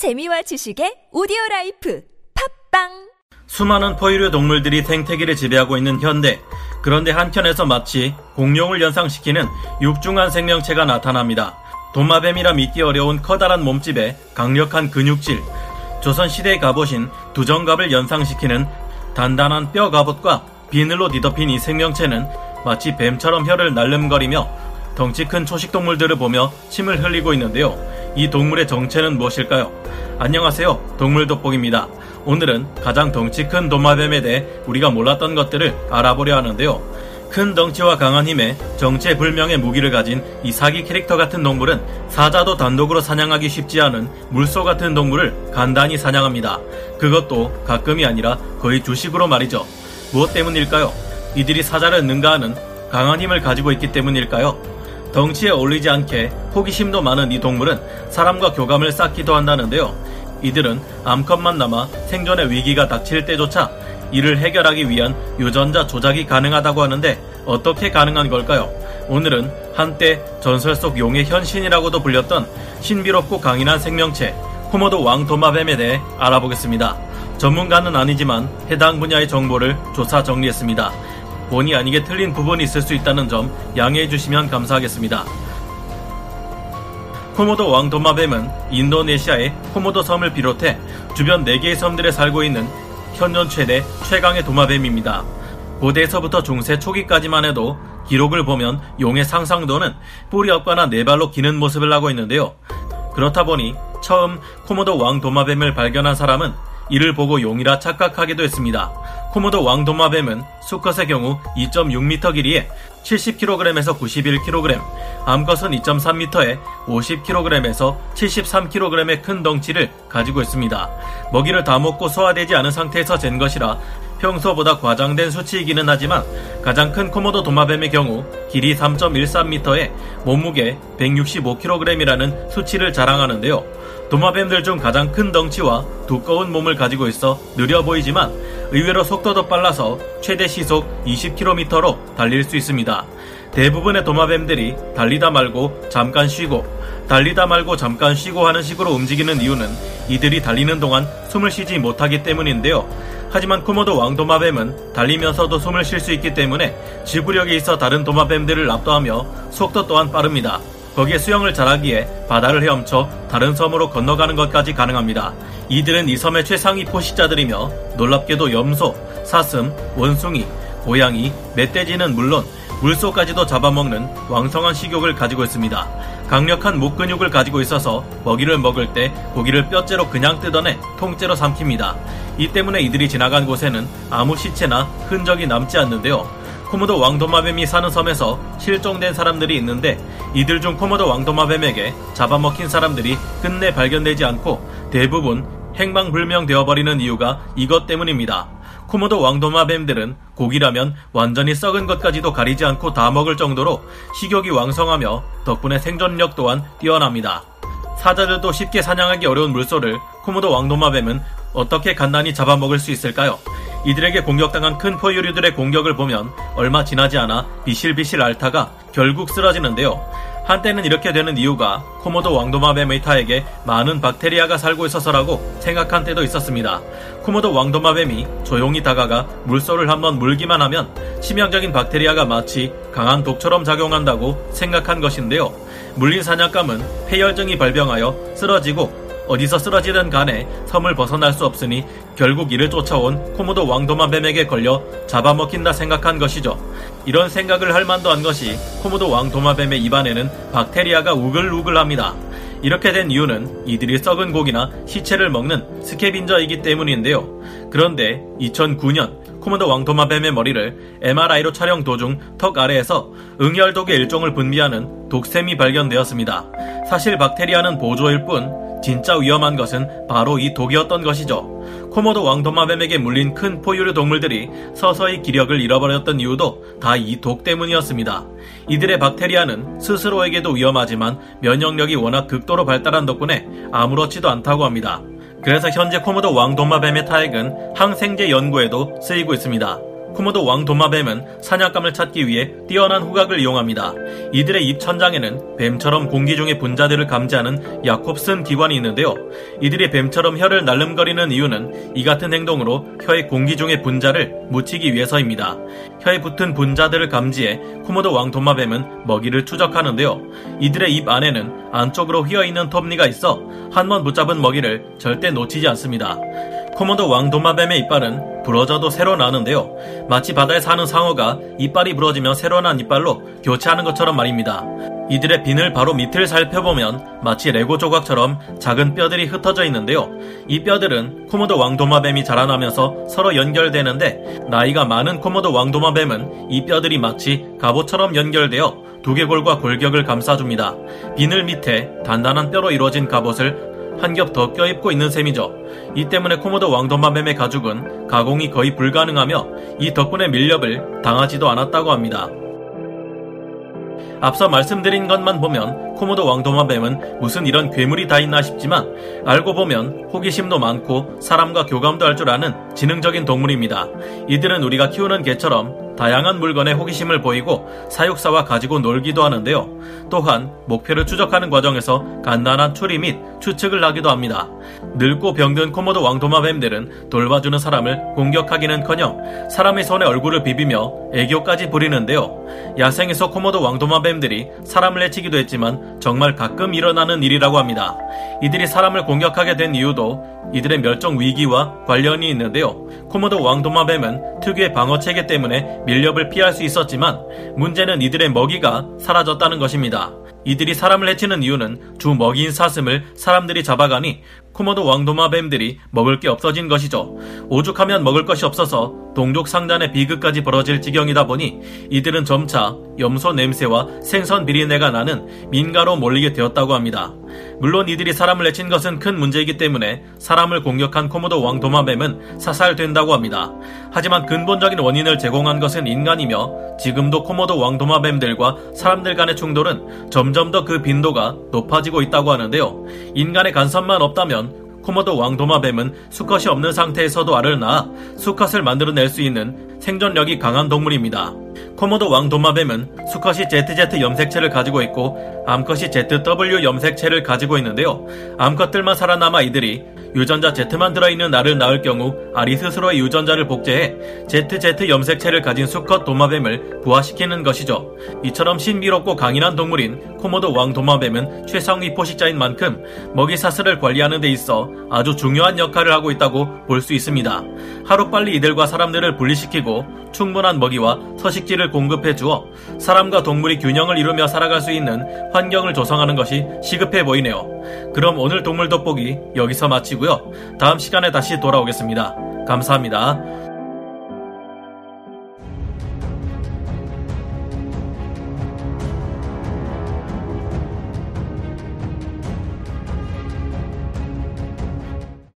재미와 지식의 오디오 라이프 팟빵 수많은 포유류 동물들이 생태계를 지배하고 있는 현대. 그런데 한켠에서 마치 공룡을 연상시키는 육중한 생명체가 나타납니다. 도마뱀이라 믿기 어려운 커다란 몸집에 강력한 근육질. 조선시대의 갑옷인 두정갑을 연상시키는 단단한 뼈 갑옷과 비늘로 뒤덮인 이 생명체는 마치 뱀처럼 혀를 날름거리며 덩치 큰 초식동물들을 보며 침을 흘리고 있는데요. 이 동물의 정체는 무엇일까요? 안녕하세요. 동물 돋보기입니다. 오늘은 가장 덩치 큰 도마뱀에 대해 우리가 몰랐던 것들을 알아보려 하는데요. 큰 덩치와 강한 힘에 정체불명의 무기를 가진 이 사기 캐릭터 같은 동물은 사자도 단독으로 사냥하기 쉽지 않은 물소 같은 동물을 간단히 사냥합니다. 그것도 가끔이 아니라 거의 주식으로 말이죠. 무엇 때문일까요? 이들이 사자를 능가하는 강한 힘을 가지고 있기 때문일까요? 덩치에 어울리지 않게 호기심도 많은 이 동물은 사람과 교감을 쌓기도 한다는데요. 이들은 암컷만 남아 생존의 위기가 닥칠 때조차 이를 해결하기 위한 유전자 조작이 가능하다고 하는데 어떻게 가능한 걸까요? 오늘은 한때 전설 속 용의 현신이라고도 불렸던 신비롭고 강인한 생명체 코모도 왕도마뱀에 대해 알아보겠습니다. 전문가는 아니지만 해당 분야의 정보를 조사 정리했습니다. 본의 아니게 틀린 부분이 있을 수 있다는 점 양해해 주시면 감사하겠습니다. 코모도 왕도마뱀은 인도네시아의 코모도 섬을 비롯해 주변 4개의 섬들에 살고 있는 현존 최대 최강의 도마뱀입니다. 고대에서부터 중세 초기까지만 해도 기록을 보면 용의 상상도는 뿌리 없거나 네 발로 기는 모습을 하고 있는데요. 그렇다 보니 처음 코모도 왕 도마뱀을 발견한 사람은 이를 보고 용이라 착각하기도 했습니다. 코모도 왕도마뱀은 수컷의 경우 2.6m 길이에 70kg에서 91kg, 암컷은 2.3m에 50kg에서 73kg의 큰 덩치를 가지고 있습니다. 먹이를 다 먹고 소화되지 않은 상태에서 잰 것이라 평소보다 과장된 수치이기는 하지만 가장 큰 코모도 도마뱀의 경우 길이 3.13m에 몸무게 165kg이라는 수치를 자랑하는데요. 도마뱀들 중 가장 큰 덩치와 두꺼운 몸을 가지고 있어 느려 보이지만 의외로 속도도 빨라서 최대 시속 20km로 달릴 수 있습니다. 대부분의 도마뱀들이 달리다 말고 잠깐 쉬고 달리다 말고 잠깐 쉬고 하는 식으로 움직이는 이유는 이들이 달리는 동안 숨을 쉬지 못하기 때문인데요. 하지만 코모도 왕도마뱀은 달리면서도 숨을 쉴 수 있기 때문에 지구력이 있어 다른 도마뱀들을 압도하며 속도 또한 빠릅니다. 거기에 수영을 잘하기에 바다를 헤엄쳐 다른 섬으로 건너가는 것까지 가능합니다. 이들은 이 섬의 최상위 포식자들이며 놀랍게도 염소, 사슴, 원숭이, 고양이, 멧돼지는 물론 물소까지도 잡아먹는 왕성한 식욕을 가지고 있습니다. 강력한 목 근육을 가지고 있어서 먹이를 먹을 때 고기를 뼈째로 그냥 뜯어내 통째로 삼킵니다. 이 때문에 이들이 지나간 곳에는 아무 시체나 흔적이 남지 않는데요. 코모도 왕도마뱀이 사는 섬에서 실종된 사람들이 있는데 이들 중 코모도 왕도마뱀에게 잡아먹힌 사람들이 끝내 발견되지 않고 대부분 행방불명되어버리는 이유가 이것 때문입니다. 코모도 왕도마뱀들은 고기라면 완전히 썩은 것까지도 가리지 않고 다 먹을 정도로 식욕이 왕성하며 덕분에 생존력 또한 뛰어납니다. 사자들도 쉽게 사냥하기 어려운 물소를 코모도 왕도마뱀은 어떻게 간단히 잡아먹을 수 있을까요? 이들에게 공격당한 큰 포유류들의 공격을 보면 얼마 지나지 않아 비실비실 앓다가 결국 쓰러지는데요. 한때는 이렇게 되는 이유가 코모도 왕도마뱀의 타에게 많은 박테리아가 살고 있어서라고 생각한 때도 있었습니다. 코모도 왕도마뱀이 조용히 다가가 물소를 한번 물기만 하면 치명적인 박테리아가 마치 강한 독처럼 작용한다고 생각한 것인데요. 물린 사냥감은 폐혈증이 발병하여 쓰러지고 어디서 쓰러지든 간에 섬을 벗어날 수 없으니 결국 이를 쫓아온 코모도 왕도마뱀에게 걸려 잡아먹힌다 생각한 것이죠. 이런 생각을 할 만도 한 것이 코모도 왕도마뱀의 입안에는 박테리아가 우글우글합니다. 이렇게 된 이유는 이들이 썩은 고기나 시체를 먹는 스케빈저이기 때문인데요. 그런데 2009년 코모도 왕도마뱀의 머리를 MRI로 촬영 도중 턱 아래에서 응혈독의 일종을 분비하는 독샘이 발견되었습니다. 사실 박테리아는 보조일 뿐 진짜 위험한 것은 바로 이 독이었던 것이죠. 코모도 왕도마뱀에게 물린 큰 포유류 동물들이 서서히 기력을 잃어버렸던 이유도 다 이 독 때문이었습니다. 이들의 박테리아는 스스로에게도 위험하지만 면역력이 워낙 극도로 발달한 덕분에 아무렇지도 않다고 합니다. 그래서 현재 코모도 왕도마 뱀의 타액은 항생제 연구에도 쓰이고 있습니다. 코모도 왕 도마뱀은 사냥감을 찾기 위해 뛰어난 후각을 이용합니다. 이들의 입 천장에는 뱀처럼 공기 중의 분자들을 감지하는 야콥슨 기관이 있는데요. 이들이 뱀처럼 혀를 날름거리는 이유는 이 같은 행동으로 혀의 공기 중의 분자를 묻히기 위해서입니다. 혀에 붙은 분자들을 감지해 코모도 왕 도마뱀은 먹이를 추적하는데요. 이들의 입 안에는 안쪽으로 휘어있는 톱니가 있어 한 번 붙잡은 먹이를 절대 놓치지 않습니다. 코모도 왕도마뱀의 이빨은 부러져도 새로 나는데요. 마치 바다에 사는 상어가 이빨이 부러지면 새로 난 이빨로 교체하는 것처럼 말입니다. 이들의 비늘 바로 밑을 살펴보면 마치 레고 조각처럼 작은 뼈들이 흩어져 있는데요. 이 뼈들은 코모도 왕도마뱀이 자라나면서 서로 연결되는데 나이가 많은 코모도 왕도마뱀은 이 뼈들이 마치 갑옷처럼 연결되어 두개골과 골격을 감싸줍니다. 비늘 밑에 단단한 뼈로 이루어진 갑옷을 한 겹 더 껴입고 있는 셈이죠. 이 때문에 코모도 왕도마뱀의 가죽은 가공이 거의 불가능하며 이 덕분에 밀렵을 당하지도 않았다고 합니다. 앞서 말씀드린 것만 보면 코모도 왕도마뱀은 무슨 이런 괴물이 다 있나 싶지만 알고 보면 호기심도 많고 사람과 교감도 할 줄 아는 지능적인 동물입니다. 이들은 우리가 키우는 개처럼 다양한 물건에 호기심을 보이고 사육사와 가지고 놀기도 하는데요. 또한 목표를 추적하는 과정에서 간단한 추리 및 추측을 하기도 합니다. 늙고 병든 코모도 왕도마뱀들은 돌봐주는 사람을 공격하기는커녕 사람의 손에 얼굴을 비비며 애교까지 부리는데요. 야생에서 코모도 왕도마뱀들이 사람을 해치기도 했지만 정말 가끔 일어나는 일이라고 합니다. 이들이 사람을 공격하게 된 이유도 이들의 멸종 위기와 관련이 있는데요. 코모도 왕도마뱀은 특유의 방어 체계 때문에 밀렵을 피할 수 있었지만 문제는 이들의 먹이가 사라졌다는 것입니다. 이들이 사람을 해치는 이유는 주 먹이인 사슴을 사람들이 잡아가니 코모도 왕도마 뱀들이 먹을 게 없어진 것이죠. 오죽하면 먹을 것이 없어서 동족 상단의 비극까지 벌어질 지경이다 보니 이들은 점차 염소 냄새와 생선 비린내가 나는 민가로 몰리게 되었다고 합니다. 물론 이들이 사람을 해친 것은 큰 문제이기 때문에 사람을 공격한 코모도 왕도마뱀은 사살된다고 합니다. 하지만 근본적인 원인을 제공한 것은 인간이며 지금도 코모도 왕도마뱀들과 사람들 간의 충돌은 점점 더 그 빈도가 높아지고 있다고 하는데요. 인간의 간섭만 없다면 코모도 왕도마뱀은 수컷이 없는 상태에서도 알을 낳아 수컷을 만들어낼 수 있는 생존력이 강한 동물입니다. 코모도 왕도마뱀은 수컷이 ZZ 염색체를 가지고 있고 암컷이 ZW 염색체를 가지고 있는데요. 암컷들만 살아남아 이들이 유전자 Z만 들어있는 알을 낳을 경우 알이 스스로의 유전자를 복제해 ZZ 염색체를 가진 수컷 도마뱀을 부화시키는 것이죠. 이처럼 신비롭고 강인한 동물인 코모도 왕도마뱀은 최상위 포식자인 만큼 먹이 사슬을 관리하는 데 있어 아주 중요한 역할을 하고 있다고 볼 수 있습니다. 하루빨리 이들과 사람들을 분리시키고 충분한 먹이와 서식지를 공급해 주어 사람과 동물이 균형을 이루며 살아갈 수 있는 환경을 조성하는 것이 시급해 보이네요. 그럼 오늘 동물 돋보기 여기서 마치고요. 다음 시간에 다시 돌아오겠습니다. 감사합니다.